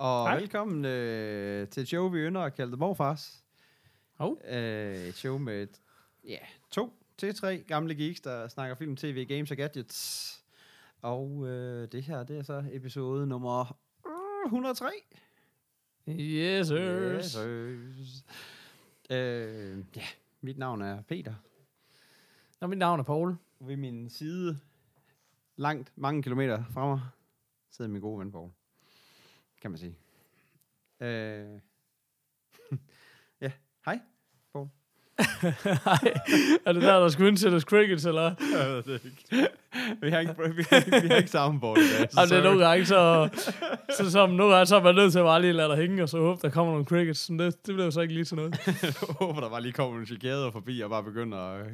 Og Hej. velkommen øh, til et show, vi ynder at kalde det Morfars. Hov. Øh, et show med et, ja, to til tre gamle geeks, der snakker film, tv, games og gadgets. Og øh, det her, det er så episode nummer øh, 103. Yes, sir. Yes, sirs. øh, ja, mit navn er Peter. Nå, mit navn er Paul. Ved min side, langt, mange kilometer fra mig, sidder min gode ven Paul. Kan man sige. Øh. ja, hej. Hej. er det der, der skulle indsættes crickets, eller? Jeg ved det ikke. vi har ikke, vi har ikke, vi har ikke soundboard i dag. Jamen, det er nogle gange, så, så, som nogle gange, så er man nødt til at bare lige lade dig hænge, og så håbe, der kommer nogle crickets. Men det, det blev så ikke lige til noget. Jeg håber, der bare lige kommer nogle chicader forbi og bare begynder at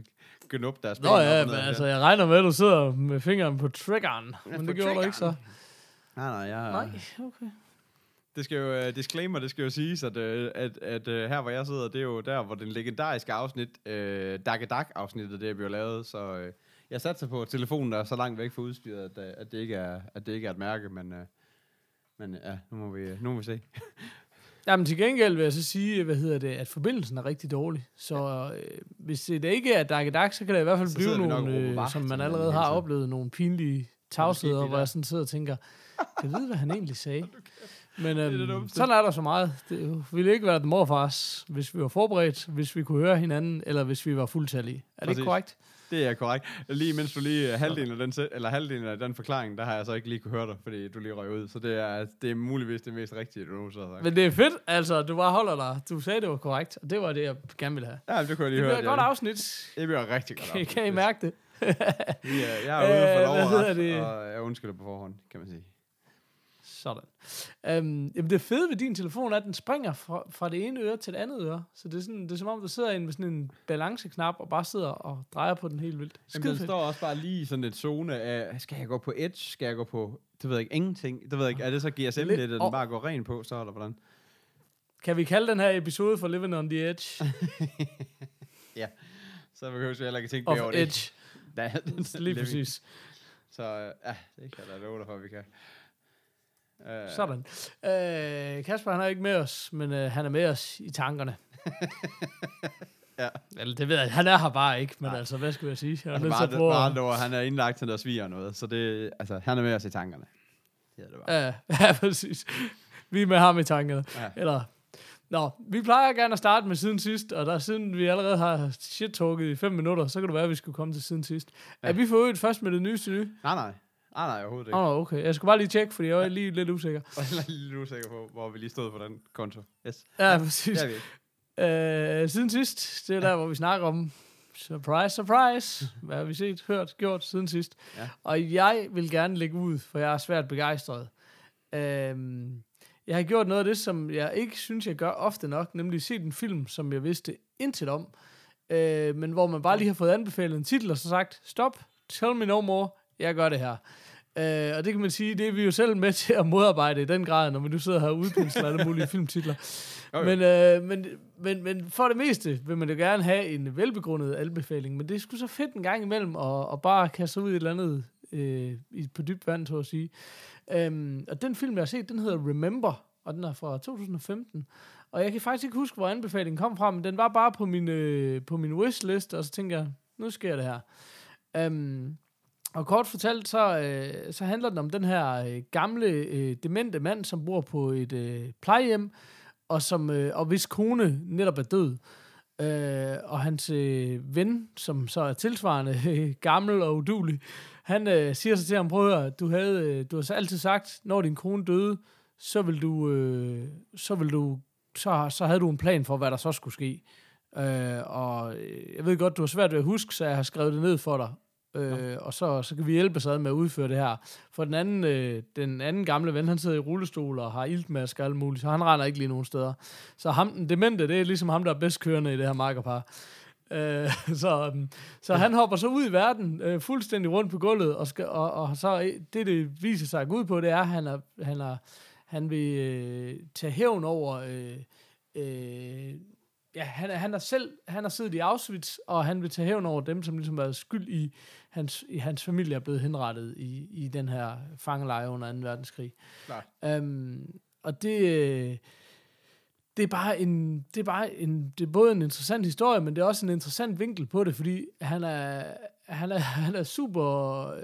knuppe deres Nå ja, men altså, jeg regner med, at du sidder med fingeren på triggeren. Ja, Men det gjorde du ikke så. Nej, nej, jeg, Nej, okay. Det skal jo, uh, disclaimer, det skal jo siges, at, uh, at, at uh, her hvor jeg sidder, det er jo der, hvor den legendariske afsnit, uh, Dak Dak afsnittet, det er blevet lavet, så uh, jeg satser på, at telefonen er så langt væk fra udstyret, at, uh, at, det, ikke er, at det ikke er et mærke, men, uh, men ja, nu må vi, nu må vi se. Jamen til gengæld vil jeg så sige, hvad hedder det, at forbindelsen er rigtig dårlig. Så øh, hvis det ikke er Dark Dark, så kan det i hvert fald Så blive nogle, øh, vagt som man allerede har oplevet, nogle pinlige tavsheder, hvor jeg sådan sidder og tænker, kan jeg vide, hvad han egentlig sagde? Men det øhm, dummeste. sådan er der så meget. Det ville ikke være den morfars, hvis vi var forberedt, hvis vi kunne høre hinanden, eller hvis vi var fuldtallige. Er det Præcis. ikke korrekt? Det er korrekt. Lige mens du lige uh, halvdelen af den, eller halvdelen af den forklaring, der har jeg så ikke lige kunne høre dig, fordi du lige røg ud. Så det er, det er muligvis det mest rigtige, du nogensinde har sagt. Men det er fedt, altså, du bare holder dig. Du sagde, det var korrekt, og det var det, jeg gerne ville have. Ja, det kunne jeg lige Det høre. bliver et godt afsnit. Det bliver rigtig godt. Kan, afsnit. kan I mærke det? Er, jeg er ude for Øh, lov det? og jeg undskylder på forhånd, kan man sige. Sådan. Um, jamen det fede ved din telefon er, at den springer fra, fra det ene øre til det andet øre. Så det er, sådan, det er som om, du sidder inde med sådan en balanceknap, og bare sidder og drejer på den helt vildt. Jamen, Skide den fedt. står også bare lige i sådan et zone af, skal jeg gå på Edge, skal jeg gå på, det ved jeg ikke, ingenting. Det ved jeg ikke, er det så GSM Lidt- lidt, at den bare går ren på, så eller hvordan? Kan vi kalde den her episode for Living on the Edge Så behøver vi heller ikke tænke mere over det. Edge? Da, Lige præcis. Så øh, ja, det kan jeg da love dig for, vi kan. Uh, Sådan. Uh, Kasper, han er ikke med os, men uh, han er med os i tankerne. Ja. Eller det ved jeg, han er her bare ikke, men Nej. altså, hvad skal jeg sige? Jeg er Altså nødt til bare, prøve bare ord, han er indlagt til noget svig og noget, så det, altså, han er med os i tankerne. Er det bare. Ja, ja, præcis. Vi er med ham i tankerne. Ja. Eller, nå, vi plejer gerne at starte med siden sidst, og der siden vi allerede har shit-talket i fem minutter, så kan det være, at vi skulle komme til siden sidst. Ja. Ja. Er vi for øvrigt først med det nyeste nye? Nej, nej. Nej, nej, overhovedet ikke. Åh, oh, okay. Jeg skulle bare lige tjekke, fordi jeg var lige lidt usikker. Jeg er lidt usikker på, hvor vi lige stod på den konto. Yes. Ja, præcis. Det er vi. Øh, siden sidst, det er der, hvor vi snakker om surprise, surprise. Hvad har vi set, hørt, gjort siden sidst? Ja. Og jeg vil gerne lægge ud, for jeg er svært begejstret. Øhm, jeg har gjort noget af det, som jeg ikke synes, jeg gør ofte nok, nemlig set en film, som jeg vidste intet om, øh, men hvor man bare lige har fået anbefalet en titel, og så sagt, stop, tell me no more, jeg gør det her. Øh, og det kan man sige, det er vi jo selv med til at modarbejde i den grad, når vi nu sidder her og udpensler alle mulige filmtitler. Jo, jo. Men, øh, men, men, men for det meste vil man jo gerne have en velbegrundet anbefaling, men det er sgu så fedt en gang imellem at, at bare kaste ud i et eller andet øh, i, på dybt vand, så at sige. Øhm, og den film, jeg har set, den hedder Remember, og den er fra 2015. Og jeg kan faktisk ikke huske, hvor anbefalingen kom fra, men den var bare på min, øh, på min wishlist, og så tænker jeg, nu sker det her. Øhm, og kort fortalt, så, øh, så handler den om den her øh, gamle, øh, demente mand, som bor på et øh, plejehjem, og, som, øh, og hvis kone netop er død. Øh, og hans øh, ven, som så er tilsvarende øh, gammel og udulig, han øh, siger så til ham, prøv at høre, du, havde, øh, du har så altid sagt, når din kone døde, så vil du, øh, så vil du, så, så havde du en plan for, hvad der så skulle ske. Øh, og øh, jeg ved godt, du har svært ved at huske, så jeg har skrevet det ned for dig. Øh, og så, så kan vi hjælpe sig med at udføre det her. For den anden, øh, den anden gamle ven, han sidder i rullestol og har iltmask og alt muligt, så han render ikke lige nogen steder. Så ham, den demente, det er ligesom ham, der er bedst kørende i det her markerpar. Øh, så, um, så han hopper så ud i verden, øh, fuldstændig rundt på gulvet, og, skal, og, og så det, det viser sig at gå ud på, det er, at han, er, han, er, han vil øh, tage hævn over... Øh, øh, ja, han, han, er selv, han har siddet i Auschwitz, og han vil tage hævn over dem, som ligesom har skyld i, hans, i hans familie er blevet henrettet i, i den her fangelejre under 2. verdenskrig. Klart. Um, og det, det er bare en, det er bare en, det er både en interessant historie, men det er også en interessant vinkel på det, fordi han er, han er, han er super, øh,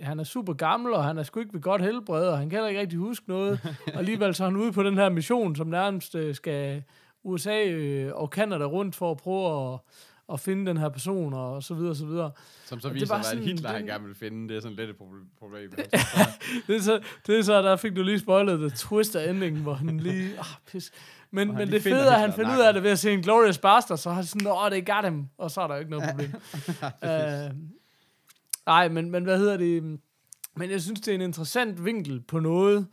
han er super gammel, og han er sgu ikke ved godt helbred, og han kan heller ikke rigtig huske noget. og alligevel så er han ude på den her mission, som nærmest øh, skal USA øh, og Canada rundt for at prøve at, at finde den her person, og så videre, og så videre. Som så det viser, var hvad sådan- Hitler han den- gerne vil finde. Det er sådan lidt et proble- problem. det, er så, det er så, der fik du lige spoilet the twist af endingen, hvor han lige, ah, pis. Men, Hvor han men det fede er, at han finder ud af det ved at se en Glorious Bastard, så har han sådan, åh, det got him, og så er der jo ikke noget problem. uh, nej, men, men hvad hedder det? Men jeg synes, det er en interessant vinkel på noget,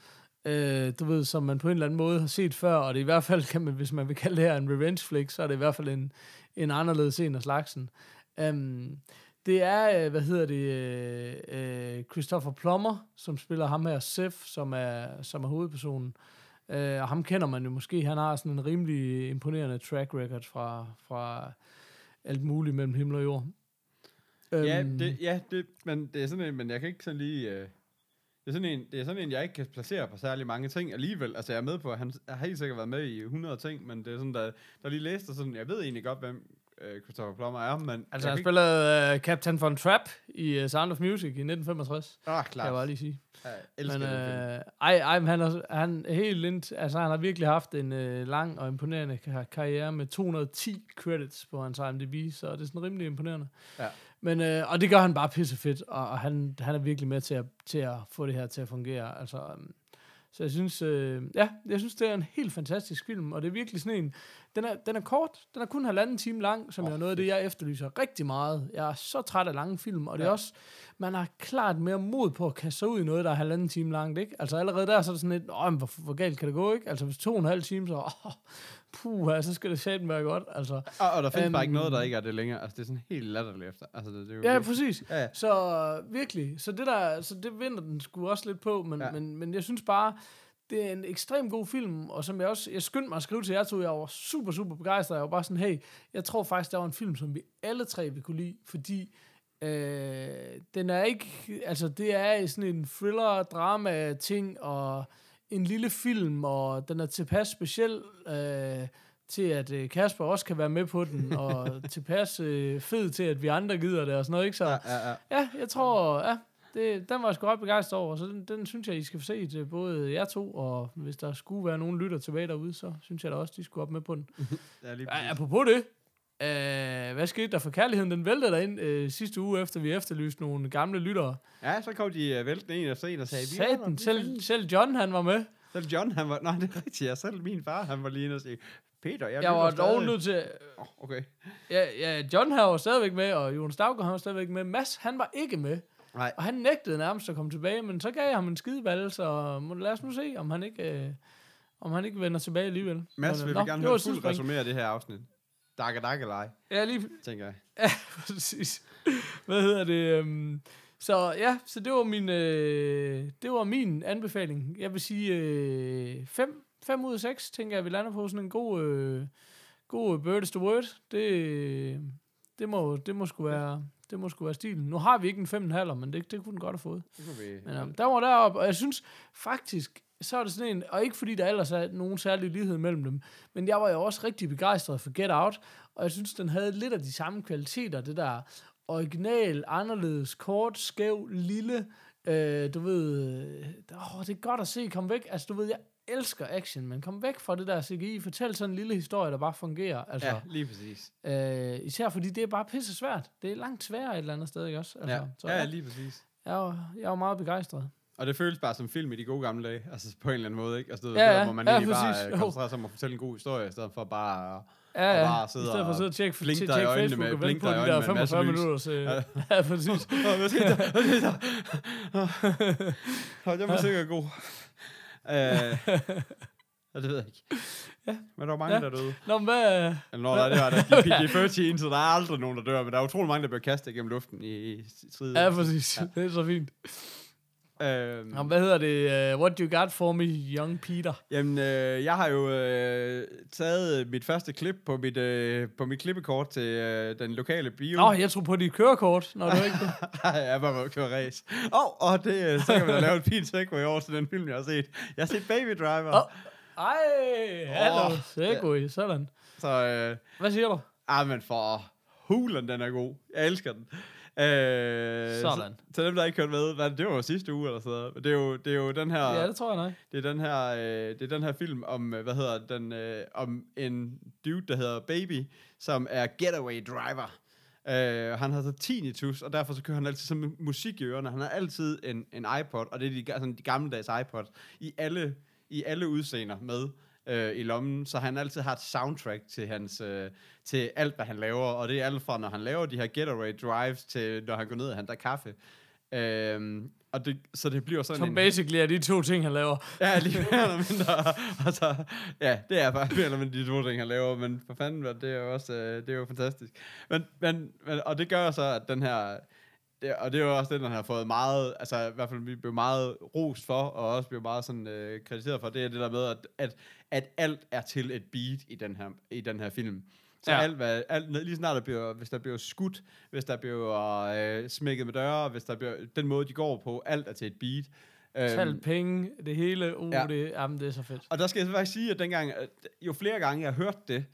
øh, du ved, som man på en eller anden måde har set før, og det i hvert fald, kan man, hvis man vil kalde det her en revenge flick, så er det i hvert fald en, en anderledes en af slagsen. Um, det er, øh, hvad hedder det, øh, øh, Christopher Plummer, som spiller ham her, Seth, som er, som er hovedpersonen. Øh, og ham kender man jo måske. Han har sådan en rimelig imponerende track record fra, fra alt muligt mellem himmel og jord. Ja, Øhm, det, ja det, men det er sådan en, men jeg kan ikke sådan lige... Øh, det, er sådan en, det er sådan en, jeg ikke kan placere på særlig mange ting alligevel. Altså, jeg er med på, at han har helt sikkert været med i 100 ting, men det er sådan, der, der lige læste sådan, jeg ved egentlig godt, hvem øh, Christopher Plummer er, men... altså, han kan spillede uh, Captain Von Trapp i uh, Sound of Music i 1965, Ikke, ah, kan klart. jeg bare lige sige. Jeg elsker Men, øh, ej, ej, men han er, han helt lint, altså han har virkelig haft en øh, lang og imponerende kar- karriere med 210 credits på hans IMDb, så det er sådan rimelig imponerende. Ja. Men, øh, og det gør han bare pissefedt, og, og han, han er virkelig med til at, til at få det her til at fungere. Altså, øhm, så jeg synes, øh, ja, jeg synes, det er en helt fantastisk film, og det er virkelig sådan en, den er, den er kort, den er kun halvanden time lang, som oh, er noget af det, jeg efterlyser rigtig meget. Jeg er så træt af lange film, og det er også, man har klart mere mod på at kaste sig ud i noget, der er halvanden time langt, ikke? Altså allerede der, så er det sådan lidt, åh, men hvor, hvor galt kan det gå, ikke? Altså hvis to og en halv time, så, åh, puh, så skal det satme være godt, altså. Og, og der findes bare ikke noget, der øhm, ikke er det længere. Altså, det er sådan helt latterligt efter. Altså, det, det er jo Ja, virkelig- præcis. Ja, ja. Så virkelig, så det der, så det vinder den sgu også lidt på, men, ja. men, men jeg synes bare, det er en ekstremt god film, og som jeg også, jeg skyndte mig at skrive til jer to, jeg var super, super begejstret, jeg var bare sådan, hey, jeg tror faktisk, der var en film, som vi alle tre vil kunne lide, fordi øh, den er ikke, altså det er sådan en thriller, drama ting, og en lille film, og den er tilpas speciel, øh, til at øh, Kasper også kan være med på den, og tilpas øh, fed til, at vi andre gider det og sådan noget, ikke? Så Ja, ja, ja. Ja, jeg tror, ja, det, den var jeg sgu ret begejstret over, så den, den synes jeg, I skal få se til både jer to, og hvis der skulle være nogen lytter tilbage derude, så synes jeg da også, de skulle op med på den. ja lige præcis. apropos det, øh, hvad skete der for kærligheden? Den væltede derind øh, sidste uge, efter vi efterlyste nogle gamle lyttere. Ja, så kom de uh, væltende en efter en og sagde, "Vi Satan, selv, findes." selv John, han var med. Selv John, han var... Nej, det er rigtigt. Ja, selv min far, han var lige inde og sige, Peter, jeg, Jeg var dog stadig." nødt til... Åh, okay. Ja, ja, John her var stadigvæk med, og Jon Stavgaard han var stadigvæk med. Mads, han var ikke med. Nej. Og han nægtede nærmest at komme tilbage, men så gav jeg ham en skidevalg, så må, lad os nu se, om han ikke, øh, om han ikke vender tilbage alligevel. Mads, vil øh, vi gerne høre fuldt af det her afsnit. Dakke, dakke, lej, Ja, lige tænker jeg. Ja, præcis. Hvad hedder det? Um, så ja, så det var min, øh, det var min anbefaling. Jeg vil sige 5 fem ud af 6, tænker jeg, vi lander på sådan en god, øh, god bird is the word. Det, det, må, det må sgu være, det må sgu være stilen. Nu har vi ikke en 5,5, men det, det kunne den godt have fået. Det kunne vi... Men um, der var deroppe, og jeg synes faktisk, så er det sådan en, og ikke fordi der ellers er nogen særlig lighed mellem dem, men jeg var jo også rigtig begejstret for Get Out, og jeg synes, den havde lidt af de samme kvaliteter, det der original, anderledes, kort, skæv, lille, øh, du ved, øh, åh, det er godt at se, kom væk, altså du ved, jeg elsker action, men kom væk fra det der CGI, fortæl sådan en lille historie, der bare fungerer, altså, Ja, lige præcis. øh, især fordi det er bare pisse svært, det er langt sværere et eller andet sted, ikke også? Altså, Ja, så ja, ja, lige præcis. jeg, var, jeg var meget begejstret. Og det føles bare som film i de gode gamle dage, altså på en eller anden måde, ikke? Altså, det, Ja, ja, ja. hvor man Ja, egentlig bare præcis. øh, koncentrerer sig om at fortælle en god historie, i stedet for bare Ja, ja. bare I sidde stedet for at sidde og tjekke, blink dig i øjnene Facebook med- og blink dig i der øjnene med en masse 45 lys. minutter. Så, ja, præcis. Åh, hvad skete der? Hvad skete der? Den var sikkert god. Øh, ja, det ved jeg ikke. Ja. Men der var mange, Ja. der døde. Nå, men hvad... Nå, nej, det var der. De, de 13, så der er aldrig nogen, der dør. Men der er utrolig mange, der bliver kastet gennem luften i, i striden. Ja, præcis. Det er så fint. Øhm, Nå, hvad hedder det? Uh, what you got for me, young Peter? Jamen, øh, jeg har jo øh, taget mit første klip på mit, øh, på mit klippekort til øh, den lokale bio. Nå, jeg tror på dit kørekort, når du ikke... jeg var bare køre race. Og, og det, øh, så kan man da lave en fin segway over til den film, jeg har set. Jeg har set Baby Driver. Åh. Ej, hallo. Åh, Segway, sådan. Så, øh, Hvad siger du? ah, men for hulen, den er god. Jeg elsker den. Øh, Sådan. Så, til dem, der ikke hørte med, hvad, det var jo sidste uge eller sådan noget. Det er jo, det er jo den her... Ja, det tror jeg nok. Det er den her, øh, det er den her film om, øh, hvad hedder den, øh, om en dude, der hedder Baby, som er getaway driver. Øh, han har så tinnitus, og derfor så kører han altid sådan musik i ørerne. Han har altid en, en iPod, og det er de, sådan de gammeldags iPod, i alle, i alle udseender med øh, i lommen, så han altid har et soundtrack til hans øh, til alt, hvad han laver, og det er alt fra, når han laver de her getaway drives, til når han går ned og henter kaffe. Øhm, og det, så det bliver sådan Som en... basically er de to ting, han laver. Ja, lige mere eller mindre. Altså, ja, det er bare mere eller mindre de to ting, han laver, men for fanden, det er jo også, øh, det er jo fantastisk. Men, men, men, og det gør så, at den her, det, og det er jo også den har fået meget, altså i hvert fald vi blev meget rost for, og også blev meget sådan øh, kritiseret for, det er det der med, at, at, at alt er til et beat i den her, i den her film. Så Ja. alt, hvad, alt, lige snart der bliver, hvis der bliver skudt, hvis der bliver øh, smækket med døre, hvis der bliver, den måde, de går på, alt er til et beat. Øhm, Tal penge, det hele. Uh, ja. ja. det, jamen, det er så fedt. og der skal jeg faktisk sige, at dengang, at jo flere gange jeg hørte det,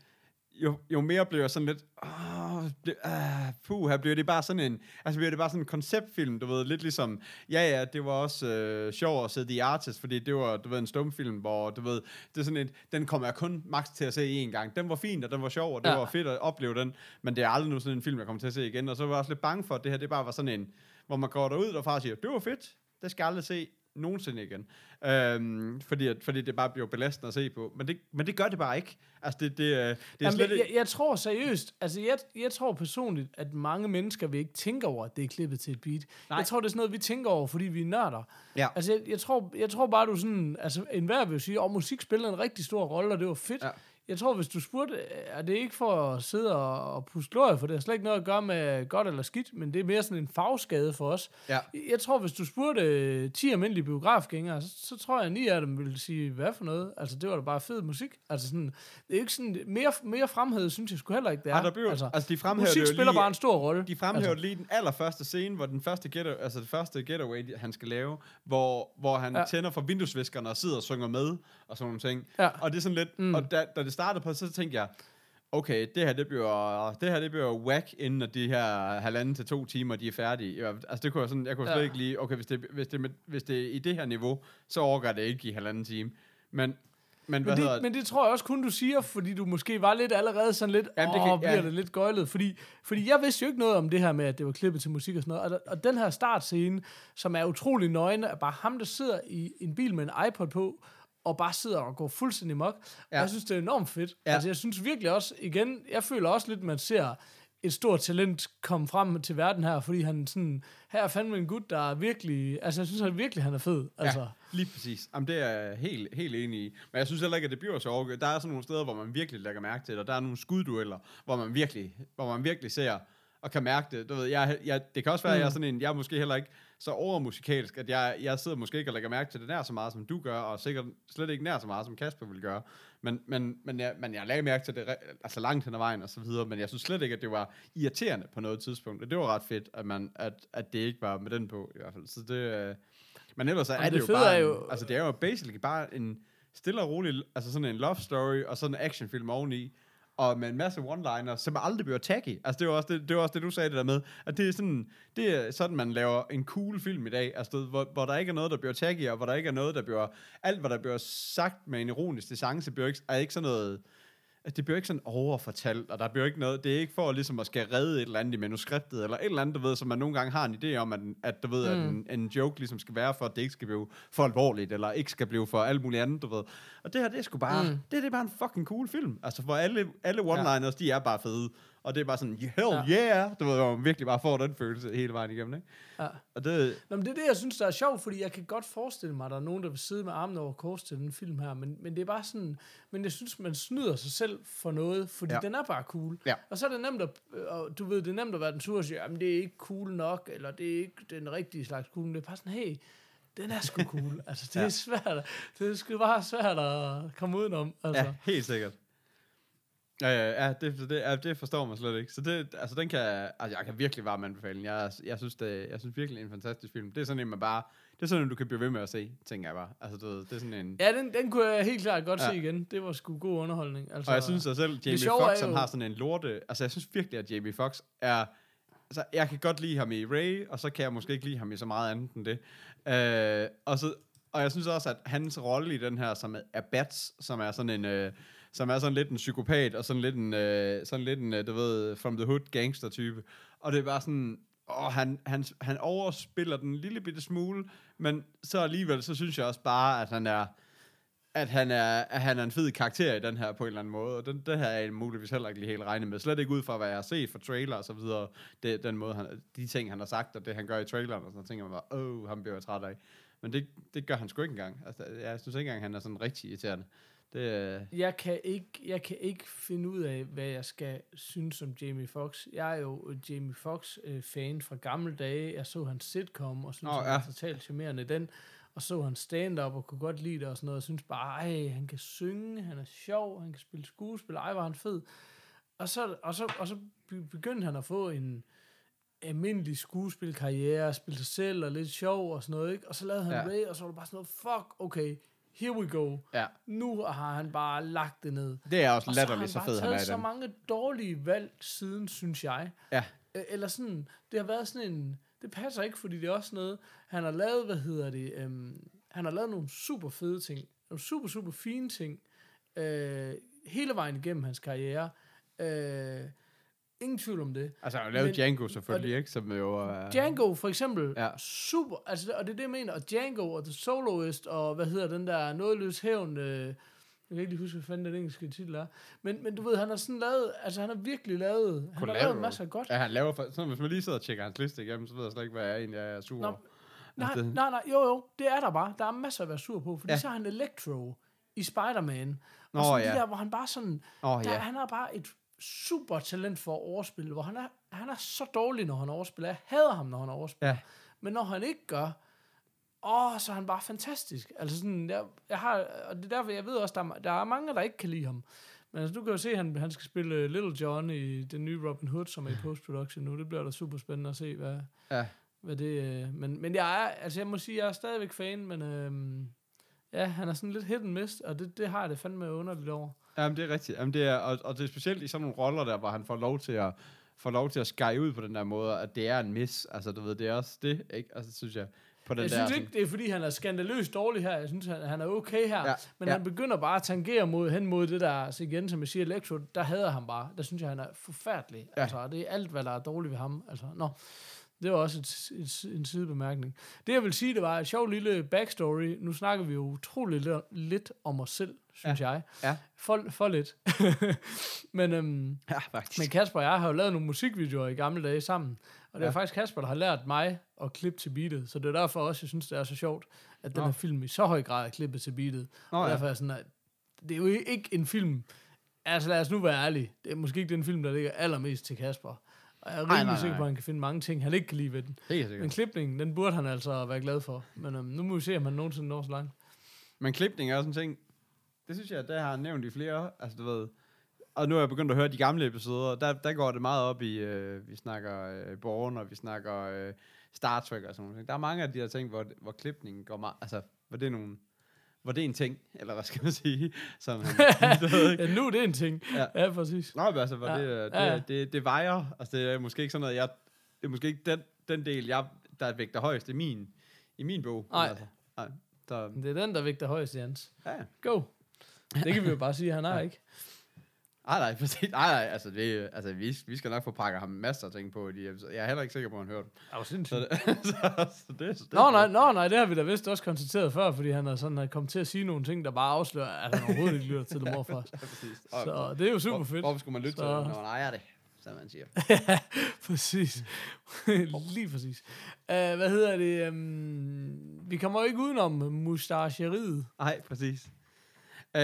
jo, jo mere blev jeg sådan lidt, åh, det, ah, puh, her bliver det bare sådan en, altså bliver det bare sådan en konceptfilm, du ved, lidt ligesom, ja ja, det var også øh, sjovt at se The Artist, fordi det var, du ved, en stumfilm, hvor, du ved, det er sådan en, den kommer jeg kun max til at se én gang. Den var fin, og den var sjov, og det ja. var fedt at opleve den, men det er aldrig nu sådan en film, jeg kommer til at se igen, og så var jeg også lidt bange for, at det her, det bare var sådan en, hvor man går derud og far siger, det var fedt, det skal jeg aldrig se nogensinde igen. Øhm, fordi, at, fordi det bare bliver belastende at se på. Men det, men det gør det bare ikke. Altså, det, det, øh, det er Jamen, slet jeg, jeg, jeg tror seriøst, altså jeg, jeg tror personligt, at mange mennesker vil ikke tænke over, at det er klippet til et beat. Nej. Jeg tror, det er sådan noget, vi tænker over, fordi vi er nørder. Ja. Altså jeg, jeg, tror, jeg tror bare, du sådan, altså enhver vil sige, at musik spiller en rigtig stor rolle, og det var fedt. Ja. Jeg tror, hvis du spurgte, er det ikke for at sidde og, og puste glorie, for det har slet ikke noget at gøre med godt eller skidt, men det er mere sådan en fagskade for os. Ja. Jeg tror, hvis du spurgte øh, 10 almindelige biografgængere, så, så tror jeg, at 9 af dem ville sige, hvad for noget? Altså, det var da bare fed musik. Altså sådan, det er ikke sådan, mere, mere fremhed, synes jeg sgu heller ikke, det er. Ej, der bliver, altså, altså, de fremhæver musik spiller lige, bare en stor rolle. De fremhæver altså, lige den allerførste scene, hvor den første, get, altså det første getaway, han skal lave, hvor, hvor han Ja. ja. tænder for vinduesviskerne og sidder og synger med, og sådan nogle ting. Ja. Og det er sådan lidt, Mm. og da, da det startede på, så tænkte jeg, okay, det her, det bliver, det her, det bliver whack, inden at de her halvanden til to timer, de er færdige. Jeg, altså, det kunne jeg sådan, jeg kunne slet Ja. ikke lige, okay, hvis det, hvis, det, hvis det er i det her niveau, så overgår det ikke i halvanden time. Men, men men, hedder det, men det tror jeg også kun, du siger, fordi du måske var lidt allerede sådan lidt, Jamen, det åh, kan- bliver ja. det lidt gøjlet. Fordi, fordi jeg vidste jo ikke noget om det her med, at det var klippet til musik og sådan noget. Og, og den her startscene, som er utrolig nøgne, er bare ham, der sidder i en bil med en iPod på, og bare sidder og går fuldstændig mok. Ja. Og jeg synes, det er enormt fedt. Ja. Ja. Altså, jeg synes virkelig også, igen, jeg føler også lidt, man ser et stort talent komme frem til verden her, fordi han sådan, her er fandme en gut, der er virkelig, altså jeg synes han virkelig, han er fed. Altså, Ja, lige præcis. Jamen, det er jeg helt, helt enig i. Men jeg synes heller ikke, at det bliver så overgået. Der er sådan nogle steder, hvor man virkelig lægger mærke til det, og der er nogle skuddueller, hvor man virkelig, hvor man virkelig ser og kan mærke det. Du ved, jeg, jeg, det kan også være, at jeg er Mm. sådan en, jeg er måske heller ikke så overmusikalsk, at jeg, jeg sidder måske ikke og lægger mærke til det nær så meget, som du gør, og sikkert slet ikke nær så meget, som Kasper vil gøre. Men, men, men, jeg, men jeg lagde mærke til det altså langt hen ad vejen og så videre, men jeg synes slet ikke, at det var irriterende på noget tidspunkt. Og det var ret fedt, at, man, at, at det ikke var med den på, i hvert fald. Så det, øh, men ellers er det, det jo bare, er en, jo- altså det er jo basically bare en stille og rolig, altså sådan en love story, og sådan en actionfilm oveni, og med en masse one-liners, som aldrig bliver tacky. Altså det var også det, det, var også det du sagde det der med, at det er sådan, det er sådan, man laver en cool film i dag, altså hvor, hvor der ikke er noget, der bliver tacky, og hvor der ikke er noget, der bliver, alt hvad der bliver sagt med en ironisk distance, bliver ikke, er ikke sådan noget, at det bliver ikke sådan overfortalt, og der bliver ikke noget, det er ikke for ligesom at skal redde et eller andet i manuskriptet, eller et eller andet, du ved, som man nogle gange har en idé om, at, at du ved, mm. at en, en joke ligesom skal være, for at det ikke skal blive for alvorligt, eller ikke skal blive for alt muligt andet, du ved. Og det her, det er sgu bare, mm. det, det er bare en fucking cool film. Altså, for alle, alle one-liners, ja. de er bare fede. Og det er bare sådan, hell ja. yeah, du ved, hvor man virkelig bare får den følelse hele vejen igennem, ikke? Ja. Og det, Nå, men det er det, jeg synes, der er sjovt, fordi jeg kan godt forestille mig, at der er nogen, der vil sidde med armen over kors til den film her, men, men det er bare sådan, men jeg synes, man snyder sig selv for noget, fordi Ja. den er bare cool. Ja. Og så er det nemt at, og du ved, det er nemt at være den sur og sige, jamen det er ikke cool nok, eller det er ikke den rigtige slags cool, men det er bare sådan, hey, den er sgu cool. altså, det Ja. er svært, det er sgu bare svært at komme udenom. Altså. Ja, helt sikkert. Ja, ja, ja, det, det, ja, det forstår man slet ikke. Så det, altså, den kan, altså, jeg kan virkelig varme anbefale den. Jeg, jeg, synes, det, jeg synes virkelig, det er en fantastisk film. Det er sådan en, man bare, det er sådan en, du kan blive ved med at se, tænker jeg bare. Altså, ved, det er sådan en... Ja, den, den kunne jeg helt klart godt Ja. se igen. Det var sgu god underholdning. Altså, Og jeg synes også selv, Jamie Foxx, som jo- har sådan en lorte... Altså, jeg synes virkelig, at Jamie Foxx er... Altså, jeg kan godt lide ham i Ray, og så kan jeg måske ikke lide ham i så meget andet end det. Øh, og, så, og jeg synes også, at hans rolle i den her, som er Bats, som er sådan en... Øh, som er sådan lidt en psykopat, og sådan lidt en, øh, sådan lidt en øh, du ved, from the hood gangster-type. Og det er bare sådan, åh, han, han, han overspiller den en lille bitte smule, men så alligevel, så synes jeg også bare, at han er, at han er, at han er en fed karakter i den her på en eller anden måde, og den, det her er jeg muligvis heller ikke lige helt regnet med. Slet ikke ud fra, hvad jeg har set fra trailer og så videre, det, den måde, han, de ting, han har sagt, og det, han gør i traileren, og sådan tænker man bare, åh, ham bliver jeg træt af. Men det, det gør han sgu ikke engang. Altså, jeg synes ikke engang, han er sådan rigtig irriterende. Det, øh, Jeg kan, ikke, jeg kan ikke finde ud af, hvad jeg skal synes om Jamie Foxx. Jeg er jo øh, Jamie Foxx-fan fra gamle dage. Jeg så hans sitcom, og synes, oh, han ja. var totalt charmerende den. Og så hans stand-up, og kunne godt lide det og sådan noget. Jeg synes bare, ej, han kan synge, han er sjov, han kan spille skuespil, ej, var han fed. Og så, og så, og så be- begyndte han at få en almindelig skuespilkarriere, spille sig selv og lidt sjov og sådan noget, ikke? Og så lavede han ja. Ray, og så var det bare sådan noget, fuck, okay, here we go. ja. Nu har han bare lagt det ned. Det er også Og så har latterligt, så han fed han er taget i så mange dårlige valg siden, synes jeg. Ja. Eller sådan, det har været sådan en, det passer ikke, fordi det er også noget, han har lavet, hvad hedder det, øhm, han har lavet nogle super fede ting, nogle super, super fine ting, øh, hele vejen igennem hans karriere. Øh, ingen tvivl om det. Altså, han Men- Django selvfølgelig, ikke? Som jo er... Django for eksempel, Ja. super, altså, og det er det, jeg mener, og Django og The Soloist, og hvad hedder den der nådeløs hævn, øh, jeg kan ikke lige huske, hvad fanden den engelske titel er, men, men du ved, han har sådan lavet, altså han har virkelig lavet, han har lavet masser af godt. Ja, han laver... For, sådan, hvis man lige sidder og tjekker hans liste igennem, så ved jeg slet ikke, hvad jeg egentlig er sur Nå, over. Nej, Altså, det- nej, nej, jo, jo, det er der bare. Der er masser at være sur på, fordi Ja. så har han Electro i Spider-Man. Nå, og sådan ja. de der, hvor han bare sådan, oh, der, ja. han har bare et super talent for at overspille, hvor han er, han er så dårlig, når han overspiller. Jeg hader ham, når han overspiller. Ja. Men når han ikke gør, åh, så er han bare fantastisk. Altså sådan, jeg, jeg har, og det er derfor, jeg ved også, der er, der er mange, der ikke kan lide ham. Men altså, du kan jo se, at han, han skal spille Little John i den nye Robin Hood, som er i post-production nu. Det bliver da super spændende at se, hvad, Ja. hvad det, øh, men, men jeg er, altså jeg må sige, jeg er stadigvæk fan, men øhm, ja, han er sådan lidt hit and miss, og det, det har jeg det fandme underligt over. Jamen, det er rigtigt. Jamen, det er, og, og det er specielt i sådan nogle roller der, hvor han får lov til at får lov til at skære ud på den der måde, at det er en miss. Altså, du ved, det er også det, ikke? Altså, synes jeg, på den Jeg der... synes sådan- ikke, det er fordi, han er skandaløst dårlig her. Jeg synes, han, han er okay her. Ja, men ja. han begynder bare at tangere mod, hen mod det der, altså igen, som jeg siger, Electro, der hader han bare. Der synes jeg, han er forfærdelig. Ja. Altså, det er alt, hvad der er dårligt ved ham. Altså, nå. Det var også et, et, en sidebemærkning. Det jeg vil sige, det var et sjovt lille backstory. Nu snakker vi jo utroligt lidt, lidt om os selv, synes ja. jeg. Ja. For, for lidt. men, øhm, Ja, faktisk. men Kasper og jeg har jo lavet nogle musikvideoer i gamle dage sammen. Og det er Ja. faktisk Kasper, der har lært mig at klippe til beatet. Så det er derfor også, jeg synes, det er så sjovt, at den Nå. her film i så høj grad er klippet til beatet. Nå, og ja. derfor er sådan, at det er jo ikke en film... Altså lad os nu være ærlige. Det er måske ikke den film, der ligger allermest til Kasper. Og jeg er Nej, rimelig nej, sikker på, nej. at han kan finde mange ting, han ikke kan lide ved den. Helt Men sikkert. klipningen, den burde han altså være glad for. Men øhm, nu må vi se, om han nogensinde når så langt. Men klipning er også en ting, det synes jeg, det har nævnt i flere, altså du ved, og nu er jeg begyndt at høre de gamle episoder, der, der går det meget op i, øh, vi snakker øh, Born, og vi snakker øh, Star Trek og sådan noget. Der er mange af de her ting, hvor, hvor klipningen går meget, altså, hvor det er nogle, hvor det er en ting, eller hvad skal man sige, som. Ja, nu er det en ting. Ja. Ja, præcis. Nå, men altså, hvor Ja. det, øh, det, Ja, det, det, det vejer, altså det er måske ikke sådan noget, jeg, det er måske ikke den, den del, jeg, der vægter højst i min, i min bog. Nej. Altså, nej. Så, Det er den, der vægter højst, Jens. ja. Go. Det kan vi jo bare sige, han er Ja. ikke. Nej, nej, præcis. Nej, nej, altså, det, altså vi, vi skal nok få pakket ham masser af ting på. i De, episoder. jeg er heller ikke sikker på, at han hørte dem. Det var Så, sindssygt. det, så, så det, så det Nå nej, nå, nej, det har vi da vist også konstateret før, fordi han er sådan er kommet til at sige nogle ting, der bare afslører, at han overhovedet ikke lytter til det morfars. Ja, præcis. Så det er jo super Hvor- fedt. Hvorfor skulle man lytte til Så- det, når man ejer det? Som man siger. præcis. Lige præcis. Uh, hvad hedder det? Um, vi kommer jo ikke udenom mustacheriet. Nej, præcis. Øh,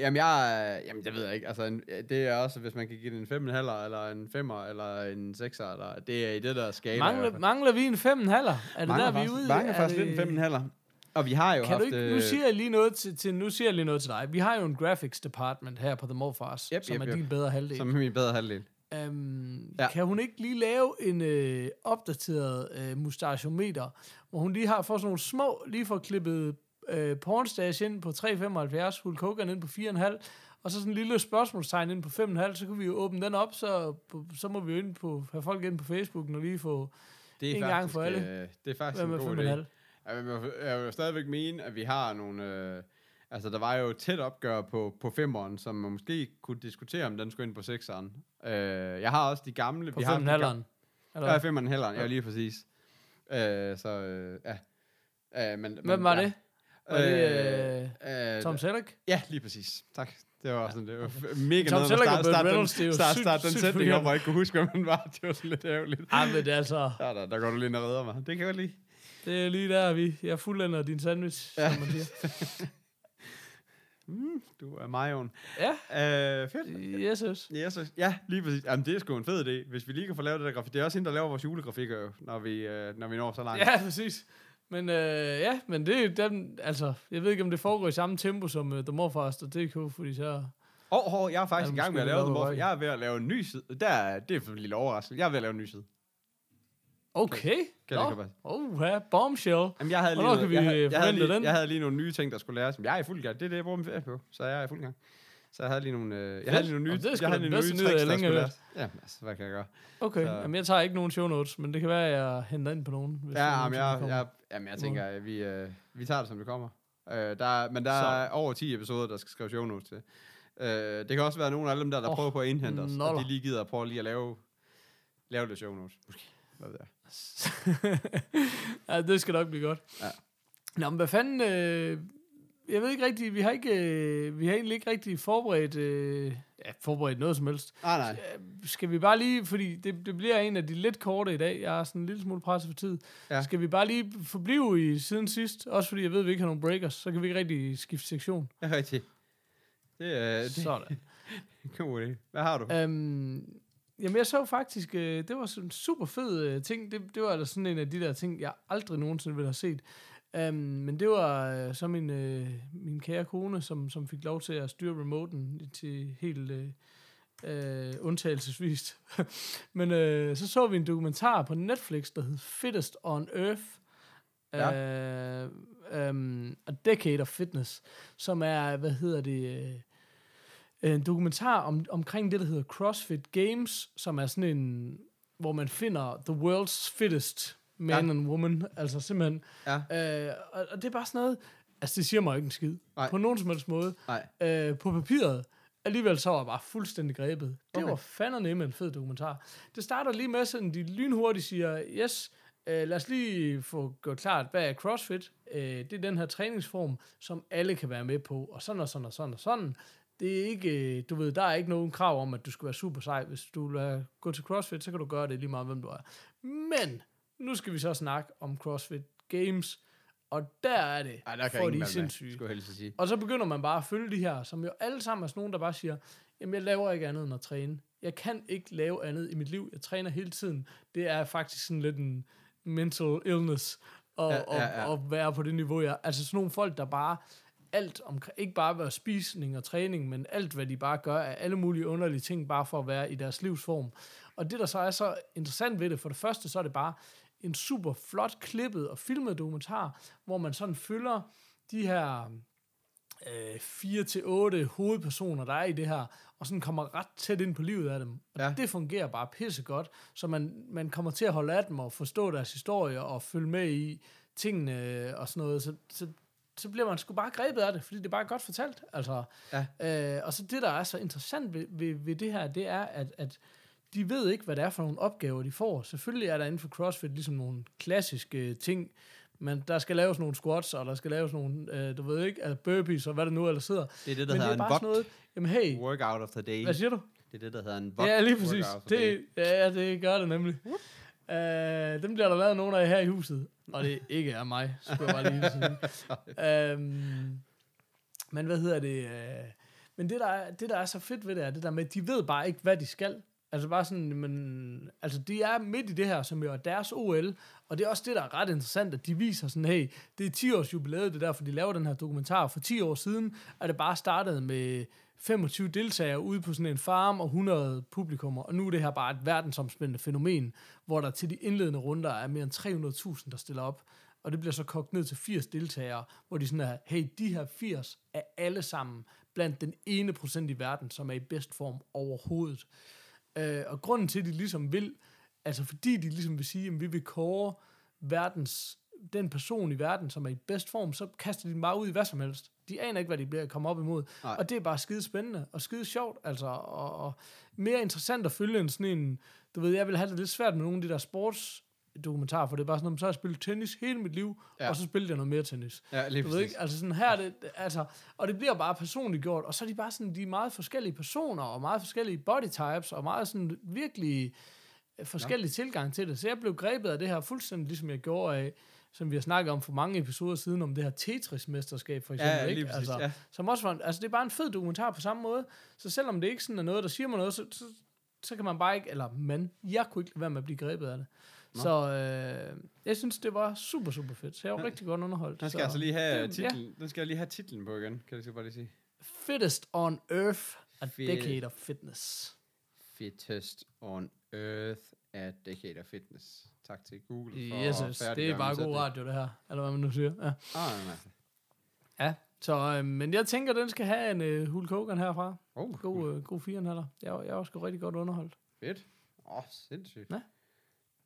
jamen, jeg, jamen, det ved jeg ikke. Altså, en, det er også, hvis man kan give det en 5,5 eller en 5'er eller en 6'er, eller det er i det der skala. Mangler, mangler vi en 5,5? Er det Mangler der, vi er ude? Mangler Er faktisk lidt en 5,5. Og vi har jo Kan haft... du ikke, nu øh, siger jeg lige noget til, til, nu siger jeg lige noget til dig. Vi har jo en graphics department her på The Morfars, Yep, som yep, er yep. din bedre halvdel. Som er min bedre halvdel. Um, Ja. Kan hun ikke lige lave en øh, opdateret øh, mustachometer, hvor hun lige har for sådan nogle små, lige får klippet øh, pornstash ind på 3,75, Hulk Hogan ind på 4,5, og så sådan en lille spørgsmålstegn ind på 5,5, så kan vi jo åbne den op, så, så må vi jo ind på, have folk ind på Facebook, og lige få, Det er En faktisk, gang for alle. Øh, det er faktisk hvem en god idé. 5,5. Jeg vil, jeg vil stadigvæk mene, at vi har nogle... Øh, altså, der var jo tæt opgør på, på femmeren, som man måske kunne diskutere, om den skulle ind på sekseren. Øh, jeg har også de gamle... På vi har de 5,5'eren. gamle- Eller Ja, hvad? femmeren heller, ja, lige præcis. Øh, så, øh, ja. Øh, men, Hvem men, var ja. det? Var det øh, øh, Tom Selleck? Ja, lige præcis. Tak. Det var sådan, det var mega Tom Selleck og Burt Reynolds, det er jo starte, sygt- starte den sætning op, hvor jeg ikke kunne huske, hvem man var. Det var sådan lidt ærgerligt. Ej, men det er altså, Ja, der, der går du lige ind og redder mig. Det kan jeg godt lide. det er lige der, vi, jeg fuldender din sandwich, Ja. som man siger. Mm, du er majoen. Ja, Øh, fedt. yes, yes. Ja, lige præcis. Jamen, det er sgu en fed idé. Hvis vi lige kan få lavet det der grafik. Det er også hende, der laver vores julegrafikker, jo, når vi, øh, når vi når så langt. Ja, præcis. Men øh, ja, men det er dem, altså, jeg ved ikke, om det foregår i samme tempo som uh, The Morfast og DK, fordi så... Åh, oh, oh, jeg er faktisk i gang med at lave det det. Morfar. vej. Jeg er ved at lave en ny side. Der, er- det er for en lille overraskelse. Jeg er ved at lave en ny side. Okay. Kan det Nå. være? Oh, ja, bombshell. Jamen, jeg havde lige, noget- kan vi, jeg, havde- jeg, havde lige, den? jeg havde lige nogle nye ting, der skulle læres. Jeg er i fuld gang. Det er det, jeg bruger min ferie på. Så jeg er i fuld gang. Så jeg havde lige nogle, øh, jeg havde lige nogle nye, det jeg havde lige nye tricks, der skulle læres. Ja, altså, hvad kan jeg gøre? Okay, Så- jamen jeg tager ikke nogen show notes, men det kan være, at jeg henter ind på nogen. Hvis Ja, jamen, jeg, jeg, jamen, jeg tænker, at vi, øh, vi tager det, som det kommer. Øh, der, er- men der er over 10 episoder, der skal skrive show notes til. Øh, det kan også være nogle af dem der, der Åh, prøver på at indhente os, og de lige gider at prøve lige at lave, lave lidt show notes. Måske. Hvad ved jeg. ja, det skal nok blive godt. Ja. Nå, men hvad fanden... Øh, jeg ved ikke rigtigt, vi har ikke, øh, vi har egentlig ikke rigtig forberedt, øh, ja, forberedt noget som helst. Nej, nej. Skal vi bare lige, fordi det, det bliver en af de lidt korte i dag, jeg er sådan en lille smule presset for tid. Ja. Ja. Skal vi bare lige forblive i siden sidst, også fordi jeg ved, at vi ikke har nogen breakers, så kan vi ikke rigtig skifte sektion. Er rigtigt. Det er, det Sådan. god idé. Hvad har du? Øhm, jamen, jeg så faktisk, øh, det var sådan en super fed øh, ting. Det, det var altså sådan en af de der ting, jeg aldrig nogensinde ville have set. Um, men det var øh, så min, øh, min kære kone, som, som fik lov til at styre remoten til helt øh, øh, undtagelsesvist. men øh, så så vi en dokumentar på Netflix, der hed Fittest on Earth. Ja. Uh, um, A Decade of Fitness, som er, hvad hedder det... Øh, en dokumentar om, omkring det, der hedder CrossFit Games, som er sådan en, hvor man finder the world's fittest man Ja. and woman. Altså simpelthen. Ja. Øh, og, og det er bare sådan noget, altså det siger mig ikke en skid. Nej. På nogen som helst måde. Nej. Øh, på papiret. Alligevel så var jeg bare fuldstændig grebet. Det Okay. okay. var fandme med en fed dokumentar. Det starter lige med sådan, de lynhurtigt siger, yes, øh, lad os lige få gjort klart, hvad er CrossFit? Øh, det er den her træningsform, som alle kan være med på, og sådan og sådan og sådan og sådan. Det er ikke, øh, du ved, der er ikke nogen krav om, at du skal være super sej. Hvis du vil gå til CrossFit, så kan du gøre det lige meget, hvem du er. Men, nu skal vi så snakke om CrossFit Games, og der er det, Ej, der kan for de sindssyge. skulle jeg helst sige. Og så begynder man bare at følge de her, som jo alle sammen er sådan nogen, der bare siger, jamen jeg laver ikke andet end at træne. Jeg kan ikke lave andet i mit liv. Jeg træner hele tiden. Det er faktisk sådan lidt en mental illness at, Ja, ja, ja, ja. at være på det niveau, jeg Altså sådan nogle folk, der bare alt omkring, ikke bare være spisning og træning, men alt, hvad de bare gør, er alle mulige underlige ting, bare for at være i deres livsform. Og det, der så er så interessant ved det, for det første, så er det bare en super flot klippet og filmet dokumentar, hvor man sådan følger de her øh, fire til otte hovedpersoner, der er i det her, og sådan kommer ret tæt ind på livet af dem. Og Ja. det fungerer bare pissegodt, så man, man kommer til at holde af dem og forstå deres historie og følge med i tingene og sådan noget. Så, så så bliver man sgu bare grebet af det, fordi det er bare godt fortalt. Altså, Ja. øh, og så det, der er så interessant ved, ved, ved det her, det er, at, at de ved ikke, hvad det er for nogle opgaver, de får. Selvfølgelig er der inden for CrossFit ligesom nogle klassiske ting, men der skal laves nogle squats, og der skal laves nogle, øh, du ved ikke, altså burpees, og hvad der nu ellers sidder. Det er det, der Men det hedder er en bare sådan bot noget, jamen hey, workout of the day. hvad siger du? Det er det, der hedder en bot Ja, lige præcis. Det, ja, det gør det nemlig. Uh, dem bliver der lavet nogen af her i huset, og det ikke er mig, skulle jeg bare lige sige. um, men hvad hedder det? Uh, men det der, er, det, der er så fedt ved det, er det der med, at de ved bare ikke, hvad de skal. Altså bare sådan, men, altså de er midt i det her, som jo er deres OL, og det er også det, der er ret interessant, at de viser sådan, hey, det er 10 års jubilæet, det er derfor, de laver den her dokumentar. For 10 år siden er det bare startet med 25 deltagere ude på sådan en farm og 100 publikummer, og nu er det her bare et verdensomspændende fænomen, hvor der til de indledende runder er mere end 300.000, der stiller op, og det bliver så kogt ned til 80 deltagere, hvor de sådan er, hey, de her 80 er alle sammen blandt den ene procent i verden, som er i bedst form overhovedet. Øh, og grunden til, at de ligesom vil, altså fordi de ligesom vil sige, at vi vil kåre verdens, den person i verden, som er i bedst form, så kaster de dem bare ud i hvad som helst. De aner ikke, hvad de bliver kommet op imod. Nej. Og det er bare skide spændende og skide sjovt, altså, og, og mere interessant at følge end sådan en, du ved, jeg vil have det lidt svært med nogle af de der sports dokumentarer, for det er bare sådan, så har jeg spillet tennis hele mit liv, Ja. ja. og så spillede jeg noget mere tennis. Ja, lige Du ved ikke, altså sådan her, er det, altså, og det bliver bare personligt gjort, og så er de bare sådan, de er meget forskellige personer, og meget forskellige body types, og meget sådan virkelig øh, forskellige ja. tilgang til det. Så jeg blev grebet af det her fuldstændig, ligesom jeg gjorde af, som vi har snakket om for mange episoder siden, om det her Tetris-mesterskab, for eksempel. Ja, ikke? lige præcis, altså, ja. Som også var, en- altså det er bare en fed dokumentar på samme måde, så selvom det ikke sådan er noget, der siger mig noget, så, så, så kan man bare ikke, eller man, jeg kunne ikke være med at blive grebet af det. Nå. Så øh, jeg synes, det var super, super fedt. Så jeg var Ja. rigtig godt underholdt. Den skal så, altså lige have det- titlen. Den skal jeg lige have titlen på igen, kan så bare lige sige. Fittest on Earth, a Fedt. decade of fitness. Fittest on Earth at Decade of Fitness. Tak til Google for Yes, at det er bare god radio, det her. Eller hvad man nu siger. Ja, Ah, nej, altså. ja. Så, øh, men jeg tænker, den skal have en øh, Hulk Hogan herfra. Oh, God, øh, god fire heller. Jeg, var- jeg var sgu rigtig godt underholdt. Fedt. Åh, oh, sindssygt. Ja.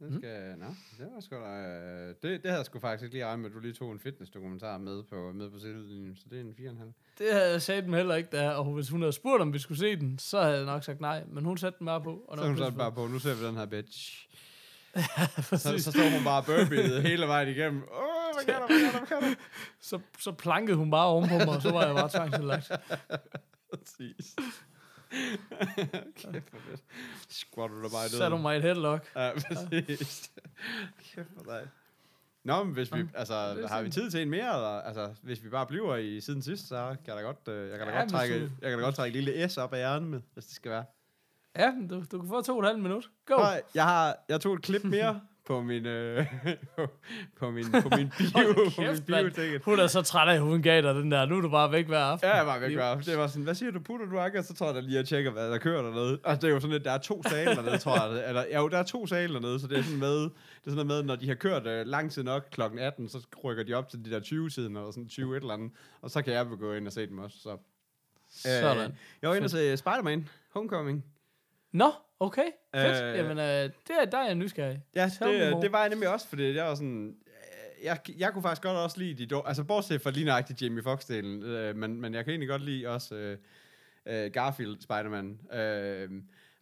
Den skal, nå, det var sgu da, øh, det, det havde jeg sgu faktisk ikke lige regnet med, at du lige tog en fitness-dokumentar med på, med på sidelinjen, så det er en 4,5. Det havde jeg sagt dem heller ikke, da, og hvis hun havde spurgt, om vi skulle se den, så havde jeg nok sagt nej. Men hun satte den bare på. Og Så hun satte bare på, nu ser vi den her bitch. så, Præcis. så stod hun bare burpee'et hele vejen igennem. Åh, oh, hvad kan du, hvad kan du, hvad kan du? så, så plankede hun bare ovenpå mig, og så var jeg bare tvangsindlagt. Præcis. Kæft for fedt. Squatter du bare hun mig et headlock. Ja, præcis. Kæft for dig. Nå, men hvis vi, altså, det har vi tid til en mere, eller, altså, hvis vi bare bliver i siden sidst, så kan da godt, øh, jeg kan da Ja, godt trække, du- jeg kan da godt trække en lille S op af hjernen med, hvis det skal være. Ja, du, du kan få to og et halvt minut. Go! Oh. Jeg har, jeg tog et klip mere på min, øh, på, min, på min bio, på min bio ticket. Hun er så træt af, at hun gav dig den der. Nu er du bare væk hver aften. Ja, jeg var væk bare. Det var sådan, hvad siger du, putter du ikke? Og så tror jeg lige, at tjekker, hvad der kører dernede. Altså, det er jo sådan, at der er to sale dernede, tror jeg. Eller, ja, jo, der er to sale dernede, så det er sådan med, det er sådan med, når de har kørt øh, lang tid nok klokken 18, så rykker de op til de der 20-tiden, eller sådan 20 et eller andet. Og så kan jeg gå ind og se dem også. Så. Sådan. jeg var inde og se Spider-Man Homecoming. Nå, okay. Fedt. Øh. Jamen, øh, det er, der er jeg nysgerrig. Ja, Tell det, det var jeg nemlig også, fordi jeg var sådan... Jeg, jeg kunne faktisk godt også lide de altså bortset fra lige nøjagtigt Jamie Foxx-delen, øh, men, men jeg kan egentlig godt lide også øh, øh, Garfield Spider-Man. Øh,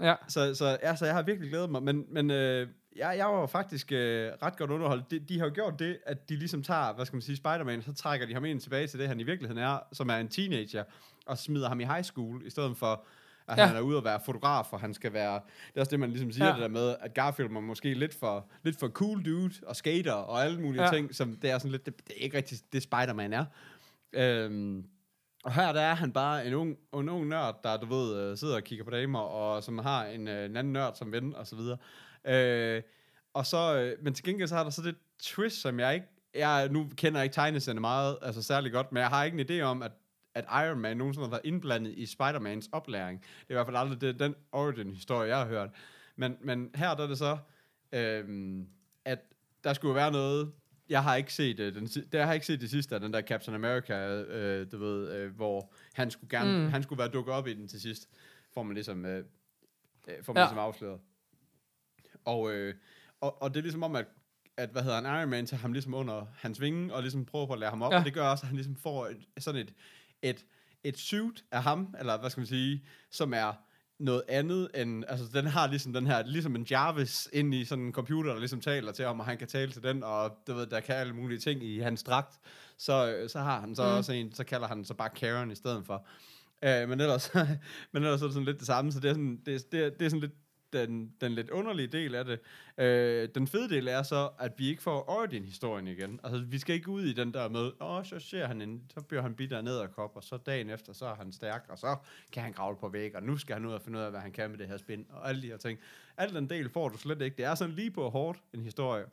Ja. så, så, ja, så jeg har virkelig glædet mig, men, men øh, jeg, jeg var faktisk øh, ret godt underholdt. De, de har jo gjort det, at de ligesom tager, hvad skal man sige, Spider-Man, så trækker de ham ind tilbage til det, han i virkeligheden er, som er en teenager, og smider ham i high school, i stedet for, at Ja. han er ude at være fotograf, og han skal være, det er også det, man ligesom siger, Ja. det der med, at Garfield var måske lidt for, lidt for cool dude, og skater, og alle mulige Ja. ja. ting, som det er sådan lidt, det, det er ikke rigtig det Spider-Man er. Øhm, og her der er han bare en ung, en ung nørd, der du ved, øh, sidder og kigger på damer, og som har en, øh, en anden nørd som ven, og så videre. Øh, og så, øh, men til gengæld så har der så det twist, som jeg ikke, jeg nu kender jeg ikke tegneserierne meget, altså særlig godt, men jeg har ikke en idé om, at at Iron Man nogensinde har været indblandet i Spider-Mans oplæring. Det er i hvert fald aldrig det, den origin-historie, jeg har hørt. Men, men her der er det så, øhm, at der skulle være noget, jeg har ikke set øh, den, jeg har ikke set det sidste af den der Captain America, øh, du ved, øh, hvor han skulle gerne, Mm. han skulle være dukket op i den til sidst, får man ligesom, øh, øh, får man Ja. ligesom afsløret. Og, øh, og, og det er ligesom om, at, at, hvad hedder han, Iron Man tager ham ligesom under hans vinge, og ligesom prøver på at lære ham op, ja. og det gør også, at han ligesom får et, sådan et, et, et suit af ham, eller hvad skal man sige, som er noget andet end, altså den har ligesom den her, ligesom en Jarvis inde i sådan en computer, der ligesom taler til ham, og han kan tale til den, og du ved, der kan alle mulige ting i hans dragt, så, øh, så har han så Mm. også en, så kalder han så bare Karen i stedet for. Uh, men, ellers, men ellers er det sådan lidt det samme, så det er sådan, det, det, er, det er sådan lidt den, den lidt underlige del af det. Øh, den fede del er så, at vi ikke får Origin-historien igen. Altså, vi skal ikke ud i den der med, åh, så ser han en, så bliver han bidt af nederkop, og så dagen efter, så er han stærk, og så kan han kravle på væg, og nu skal han ud og finde ud af, hvad han kan med det her spin, og alle de her ting. Al den del får du slet ikke. Det er sådan lige på hårdt en historie,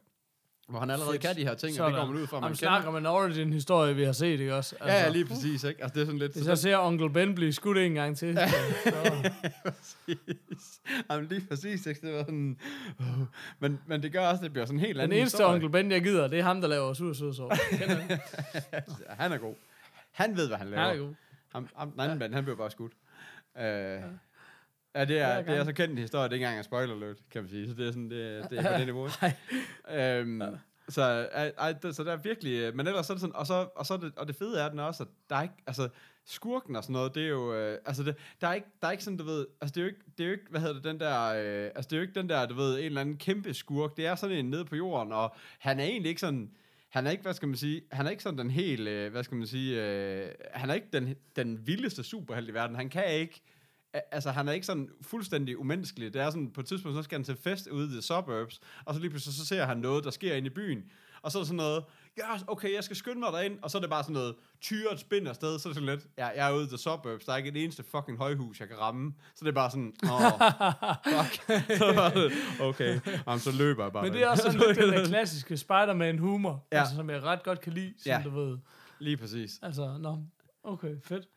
hvor han allerede Fedt. kan de her ting, og det går man ud fra, man snakker kender. om en origin-historie, vi har set, ikke også? Ja, ja, lige præcis, ikke? Altså, det er sådan lidt... Hvis så jeg ser onkel Ben blive skudt en gang til, så, så præcis. Jamen, lige præcis, ikke? Det var sådan... Uh. Men, men det gør også, at det bliver sådan en helt den anden eneste historie. onkel Ben, jeg gider, det er ham, der laver sur sød sovs. Kender du? Ja, han er god. Han ved, hvad han laver. Han er god. Ham, ham, den anden mand, han blev bare skudt. Uh, ja, det er, det er så kendt en historie, det er ikke engang en spoiler alert, kan man sige. Så det er sådan, det, det er på det niveau. øhm, så, ej, ej, det, så der er virkelig, øh, men ellers så er det sådan, og så, og så er det, og det fede er den også, at der er ikke, altså, skurken og sådan noget, det er jo, øh, altså, det, der, er ikke, der er ikke sådan, du ved, altså, det er jo ikke, det er jo ikke hvad hedder det, den der, øh, altså, det er jo ikke den der, du ved, en eller anden kæmpe skurk, det er sådan en nede på jorden, og han er egentlig ikke sådan, han er ikke, hvad skal man sige, han er ikke sådan den helt, øh, hvad skal man sige, øh, han er ikke den, den vildeste superhelt i verden, han kan ikke, altså han er ikke sådan fuldstændig umenneskelig, det er sådan, på et tidspunkt, så skal han til fest ude i the suburbs, og så lige pludselig, så ser han noget, der sker inde i byen, og så er der sådan noget, ja, okay, jeg skal skynde mig derind, og så er det bare sådan noget, tyret spin afsted, så er det sådan lidt, ja, jeg er ude i the suburbs, der er ikke et eneste fucking højhus, jeg kan ramme, så det er bare sådan, åh, fuck, det bare sådan, okay, Jamen, så løber jeg bare Men det er også sådan lidt den der klassiske Spider-Man-humor, Ja. altså, som jeg ret godt kan lide, som Ja. du ved. Lige præcis. Altså, nå, okay, fedt.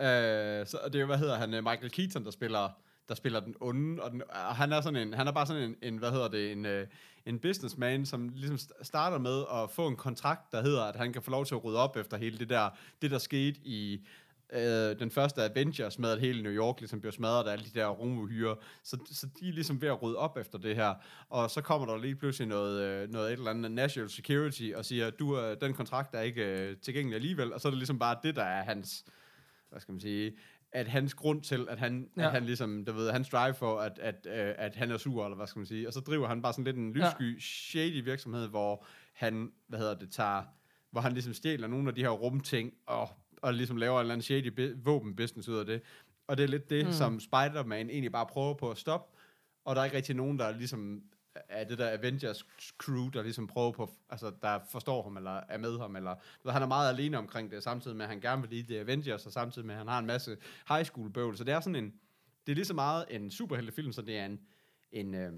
Øh, så det er jo, hvad hedder han, øh, Michael Keaton, der spiller, der spiller den onde, og, den, og han er sådan en, han er bare sådan en, en hvad hedder det, en, øh, en businessman, som ligesom starter med at få en kontrakt, der hedder, at han kan få lov til at rydde op efter hele det der, det der skete i øh, den første Avengers med, at hele New York ligesom blev smadret af alle de der rumuhyre. Så, så de er ligesom ved at rydde op efter det her. Og så kommer der lige pludselig noget, øh, noget et eller andet national security og siger, du, øh, den kontrakt er ikke øh, tilgængelig alligevel. Og så er det ligesom bare det, der er hans, hvad skal man sige, at hans grund til, at han, ja. At han ligesom, du ved, hans drive for, at, at, øh, at han er sur, eller hvad skal man sige, og så driver han bare sådan lidt en lyssky, ja. shady virksomhed, hvor han, hvad hedder det, tager, hvor han ligesom stjæler nogle af de her rumting, og, og ligesom laver en eller anden shady våbenbusiness ud af det. Og det er lidt det, mm. som Spider-Man egentlig bare prøver på at stoppe, og der er ikke rigtig nogen, der ligesom af det der Avengers crew, der ligesom prøver på, altså der forstår ham, eller er med ham, eller han er meget alene omkring det, samtidig med, at han gerne vil lide The Avengers, og samtidig med, at han har en masse high school bøvl, så det er sådan en, det er lige så meget en superheltefilm, så det er en, en øh,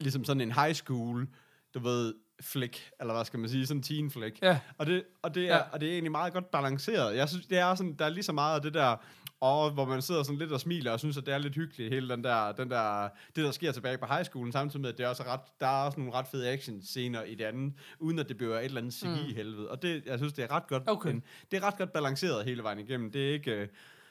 ligesom sådan en high school, du ved, flick, eller hvad skal man sige, sådan en teen flick. Ja. Og det, og, det er, ja. og det er egentlig meget godt balanceret. Jeg synes, det er sådan, der er lige så meget af det der, og hvor man sidder sådan lidt og smiler, og synes, at det er lidt hyggeligt, hele den der, den der, det der sker tilbage på high schoolen, samtidig med, at det er også ret, der er også nogle ret fede action scener i det andet, uden at det bliver et eller andet CGI-helvede. Og det, jeg synes, det er ret godt, Okay. en, det er ret godt balanceret hele vejen igennem. Det er ikke, øh,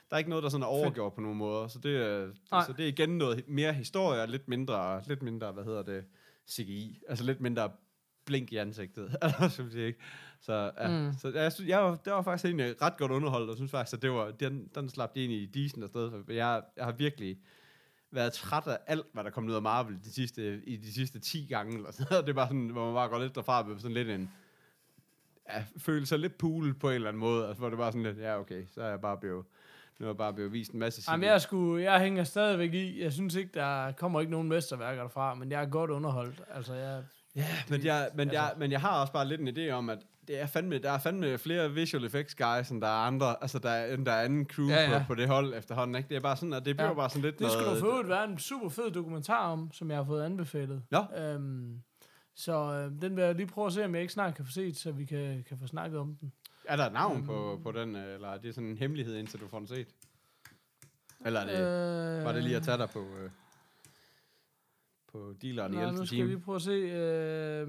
der er ikke noget, der sådan er overgjort på nogen måder. Så det, er- Nej. så det er igen noget mere historie, og lidt mindre, lidt mindre, hvad hedder det, CGI. Altså lidt mindre blink i ansigtet. Jeg ikke. Så, ja, Mm. så jeg, synes, jeg, var, det var faktisk egentlig ret godt underholdt, og synes faktisk, at det var, den, den slap de egentlig i decent afsted. For jeg, jeg har virkelig været træt af alt, hvad der kom ud af Marvel de sidste, i de sidste 10 gange. Eller sådan. Det er bare sådan, hvor man bare går lidt derfra med sådan lidt en, ja, føle sig lidt pool på en eller anden måde. Altså, hvor det bare sådan lidt, ja okay, så er jeg bare blevet, nu er bare blevet vist en masse Jamen, jeg, skulle, jeg hænger stadigvæk i. Jeg synes ikke, der kommer ikke nogen mesterværker derfra, men jeg er godt underholdt. Altså, jeg, Ja, men jeg, men, altså- jeg, men jeg har også bare lidt en idé om, at det er fandme, der er fandme flere visual effects guys, end der er andre, altså der er, end der er anden crew Ja, ja, ja. ja. På, på, det hold efterhånden, ikke? Det er bare sådan, at det bliver Ja. ja. bare sådan lidt det skulle noget... du for øvrigt være en super fed dokumentar om, som jeg har fået anbefalet. Nå. Øhm, så øh, den vil jeg lige prøve at se, om jeg ikke snart kan få set, så vi kan, kan få snakket om den. Er der et navn på, på den, øh, eller er det sådan en hemmelighed, indtil du får den set? Eller er det, øh, var det lige at tage dig på, øh, på dealeren i Nej, 11. nu skal time? lige prøve at se. Øh,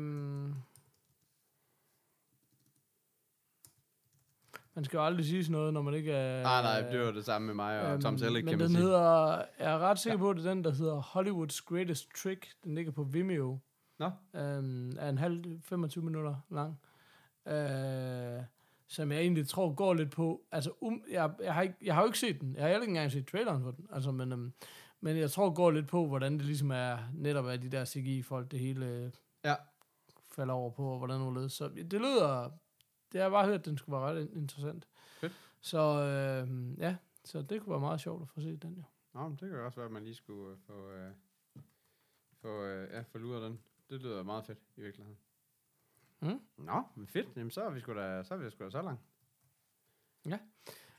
man skal jo aldrig sige sådan noget, når man ikke er... Nej, nej, det var det samme med mig og Tom Selleck, Øhm, Men kan man den sige. hedder, jeg er ret sikker på, at det er den, der hedder Hollywood's Greatest Trick. Den ligger på Vimeo. Nå. Øhm, er en halv, 25 minutter lang. Øh, som jeg egentlig tror går lidt på, altså um, jeg, jeg, har ikke, jeg har jo ikke set den, jeg har heller ikke engang set traileren for den, altså, men, øhm, men jeg tror går lidt på, hvordan det ligesom er, netop af de der CGI-folk, det hele Ja. falder over på, og hvordan det ledes. Så det lyder, det har jeg bare hørt, at den skulle være ret interessant. Fedt. Så øh, ja, så det kunne være meget sjovt at få set den jo. Nå, men det kan jo også være, at man lige skulle øh, få, øh, få, øh, ja, få luret den. Det lyder meget fedt, i virkeligheden. Mm. Nå, men fedt. Jamen, så er vi sgu da, så er vi sgu da så langt.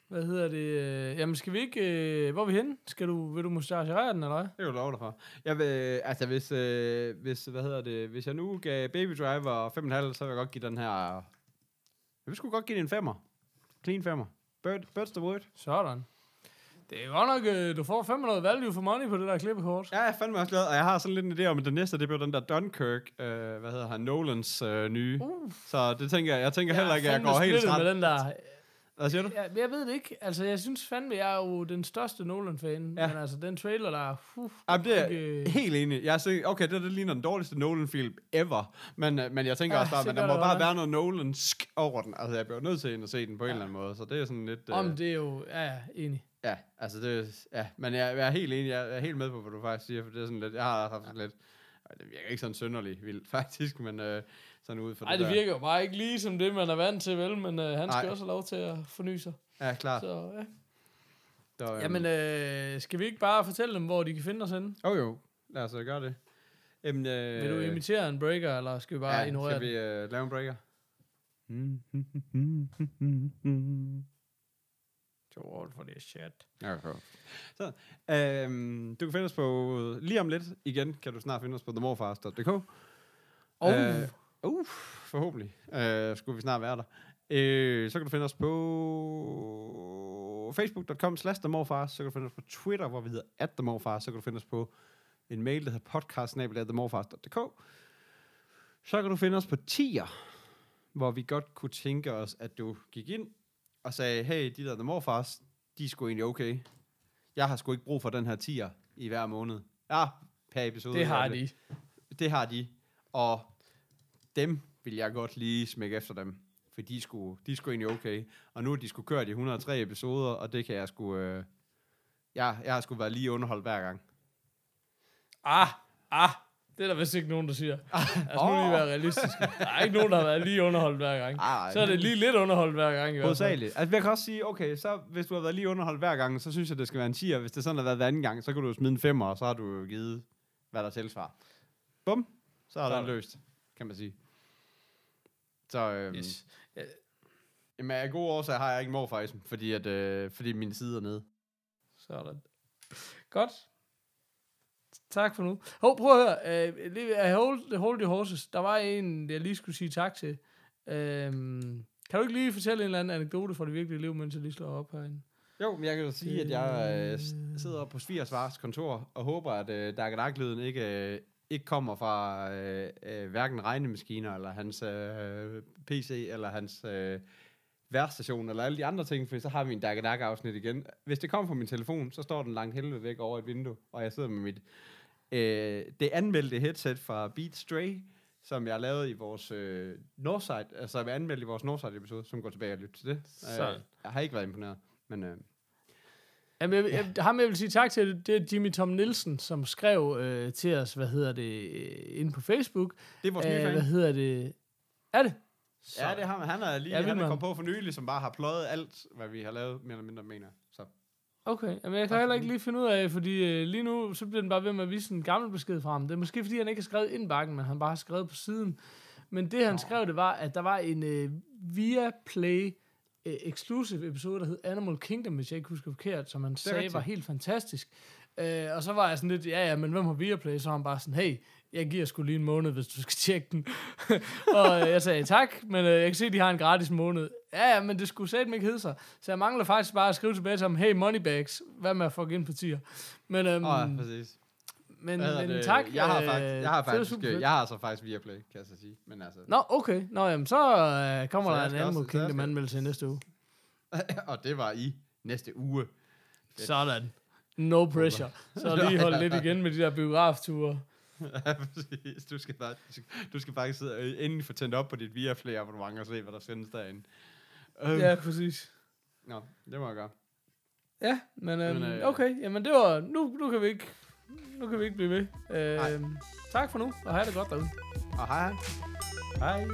Hvad hedder det? Jamen skal vi ikke, øh, hvor er vi henne? Skal du, vil du mustachere den, eller hvad? Det er jo lov dig for. Jeg vil, altså, hvis, øh, hvis, hvad hedder det, hvis jeg nu gav Baby Driver 5,5, så vil jeg godt give den her... Jeg vil sgu godt give den en femmer. Clean femmer. Bird, birds the wood. Sådan. Det er godt nok, øh, du får 500 value for money på det der klippekort. Ja, jeg er fandme også glad, og jeg har sådan lidt en idé om, at den næste, det bliver den der Dunkirk, øh, hvad hedder han, Nolans øh, nye. Uh, Så det tænker jeg, jeg tænker heller ikke, at jeg går helt træt. med den der. Hvad siger du? Men jeg ved det ikke. Altså, jeg synes fandme, jeg er jo den største Nolan-fan. Ja. Men altså, den trailer, der er... Uh, Jamen, det er ikke- helt enig. Jeg synes, okay, det, det ligner den dårligste Nolan-film ever. Men, øh, men jeg tænker Ja, også bare, at der må det bare være noget Nolansk over den. Altså, jeg bliver nødt til at se den på en Ja. eller anden måde. Så det er sådan lidt... øh, Om det er jo... Ja, ja, enig. Ja, altså det... Ja, men jeg, jeg er helt enig. Jeg er helt med på, hvad du faktisk siger. For det er sådan lidt... Jeg har haft sådan lidt... Det virker ikke sådan synderligt vildt, faktisk. Men øh, sådan ud for Nej, det det der. virker jo bare ikke lige som det, man er vant til, vel? Men øh, han skal Nej. også have lov til at forny sig. Ja, klart. Så, ja. Der, øhm, Jamen, øh, skal vi ikke bare fortælle dem, hvor de kan finde os henne? Jo, jo. Lad os øh, gøre det. Jamen, øh, Vil du imitere en breaker, eller skal vi bare ja, ignorere skal vi øh, lave en breaker? To all for this shit. Ja, okay. Så, øhm, du kan finde os på, lige om lidt igen, kan du snart finde os på themorfars.dk. Og Øh, uh, forhåbentlig øh, skulle vi snart være der. Øh, så kan du finde os på facebook.com slash themorfars, så kan du finde os på Twitter, hvor vi hedder at themorfars, så kan du finde os på en mail, der hedder podcast.themorfars.dk. Så kan du finde os på tier, hvor vi godt kunne tænke os, at du gik ind og sagde, hey, de der The Morfars, de er sgu egentlig okay. Jeg har sgu ikke brug for den her tier i hver måned. Ja, per episode. det har de. Det har de. Og dem vil jeg godt lige smække efter dem. For de sgu, de sgu egentlig okay. Og nu er de sgu kørt i 103 episoder, og det kan jeg sgu... Øh, jeg, jeg har sgu været lige underholdt hver gang. Ah, ah, det er der vist ikke nogen, der siger. Altså, nu lige være realistisk. Der er ikke nogen, der har været lige underholdt hver gang. Ej, Så er det lige lidt underholdt hver gang. i hvert fald. Altså, jeg kan også sige, okay, så hvis du har været lige underholdt hver gang, så synes jeg, det skal være en 10'er. Hvis det sådan har været hver anden gang, så kan du jo smide en 5'er, og så har du givet, hvad der tilsvarer. Bum, så er det. løst, kan man sige. Så, øhm, Yes. jamen, af gode årsager har jeg ikke morfaisen, fordi, at, øh, fordi min side er nede. Sådan. Godt. Tak for nu. Hov, prøv at høre. Uh, uh, hold, hold your horses. Der var en, jeg lige skulle sige tak til. Øhm, kan du ikke lige fortælle en eller anden anekdote fra det virkelige liv, mens jeg lige slår op herinde? Jo, men jeg kan jo sige, at jeg øh, sidder på Svigersvars kontor og håber, at øh, Dark ikke, øh, ikke kommer fra øh, øh, hverken regnemaskiner, eller hans øh, PC, eller hans øh, værstation, eller alle de andre ting, for så har vi en Dark afsnit igen. Hvis det kommer fra min telefon, så står den langt helvede væk over et vindue, og jeg sidder med mit øh, det anmeldte headset fra Beat Stray, som jeg lavede i vores øh, Northside, altså jeg anmeldte i vores Northside episode, som går tilbage og lytter til det. Sådan. Øh, jeg har ikke været imponeret, men øh, Jamen, jeg, jeg, ham jeg vil sige tak til, det er Jimmy Tom Nielsen, som skrev øh, til os, hvad hedder det, øh, inde på Facebook. det er vores nye Øh, fan. hvad hedder det? Er det? Ja, det er ham. Han er lige, Ja, han er kommet på for nylig, som bare har pløjet alt, hvad vi har lavet, mere eller mindre mener. Så. Okay, Jamen, jeg kan heller ikke lige finde ud af, fordi øh, lige nu, så bliver den bare ved med at vise en gammel besked fra ham. Det er måske, fordi han ikke har skrevet ind bakken, men han bare har skrevet på siden. Men det, han Nå. skrev, det var, at der var en øh, via Play øh, exclusive episode, der hed Animal Kingdom, hvis jeg ikke husker forkert, som han sagde rigtigt. var helt fantastisk. Øh, og så var jeg sådan lidt, ja ja, men hvem har Viaplay? Så var han bare sådan, hey, jeg giver sgu lige en måned, hvis du skal tjekke den. og øh, jeg sagde tak, men øh, jeg kan se, at de har en gratis måned. Ja, ja, men det skulle satme ikke hedde sig. Så jeg mangler faktisk bare at skrive tilbage til ham, hey Moneybags, hvad med at få ind på tier? Men, øhm, Åh, ja, præcis men, men det? tak. Jeg har, øh, faktisk, jeg har faktisk, øh, jeg har så faktisk Viaplay, kan jeg så sige. Men altså. Nå, okay. Nå, jamen, så øh, kommer så der en anden Kingdom anmeldelse i næste uge. og det var i næste uge. Fedt. Sådan. No pressure. Så lige holde lidt igen med de der biografture. ja, præcis. Du skal, faktisk, du skal faktisk sidde og endelig få tændt op på dit Viaplay abonnement og se, hvad der sendes derinde. Um, ja, præcis. Nå, det må jeg gøre. Ja, men, øhm, men øh, okay, jamen det var, nu, nu kan vi ikke nu kan vi ikke blive ved. Øh, tak for nu, og have det godt derude. Og hej hej. Hej.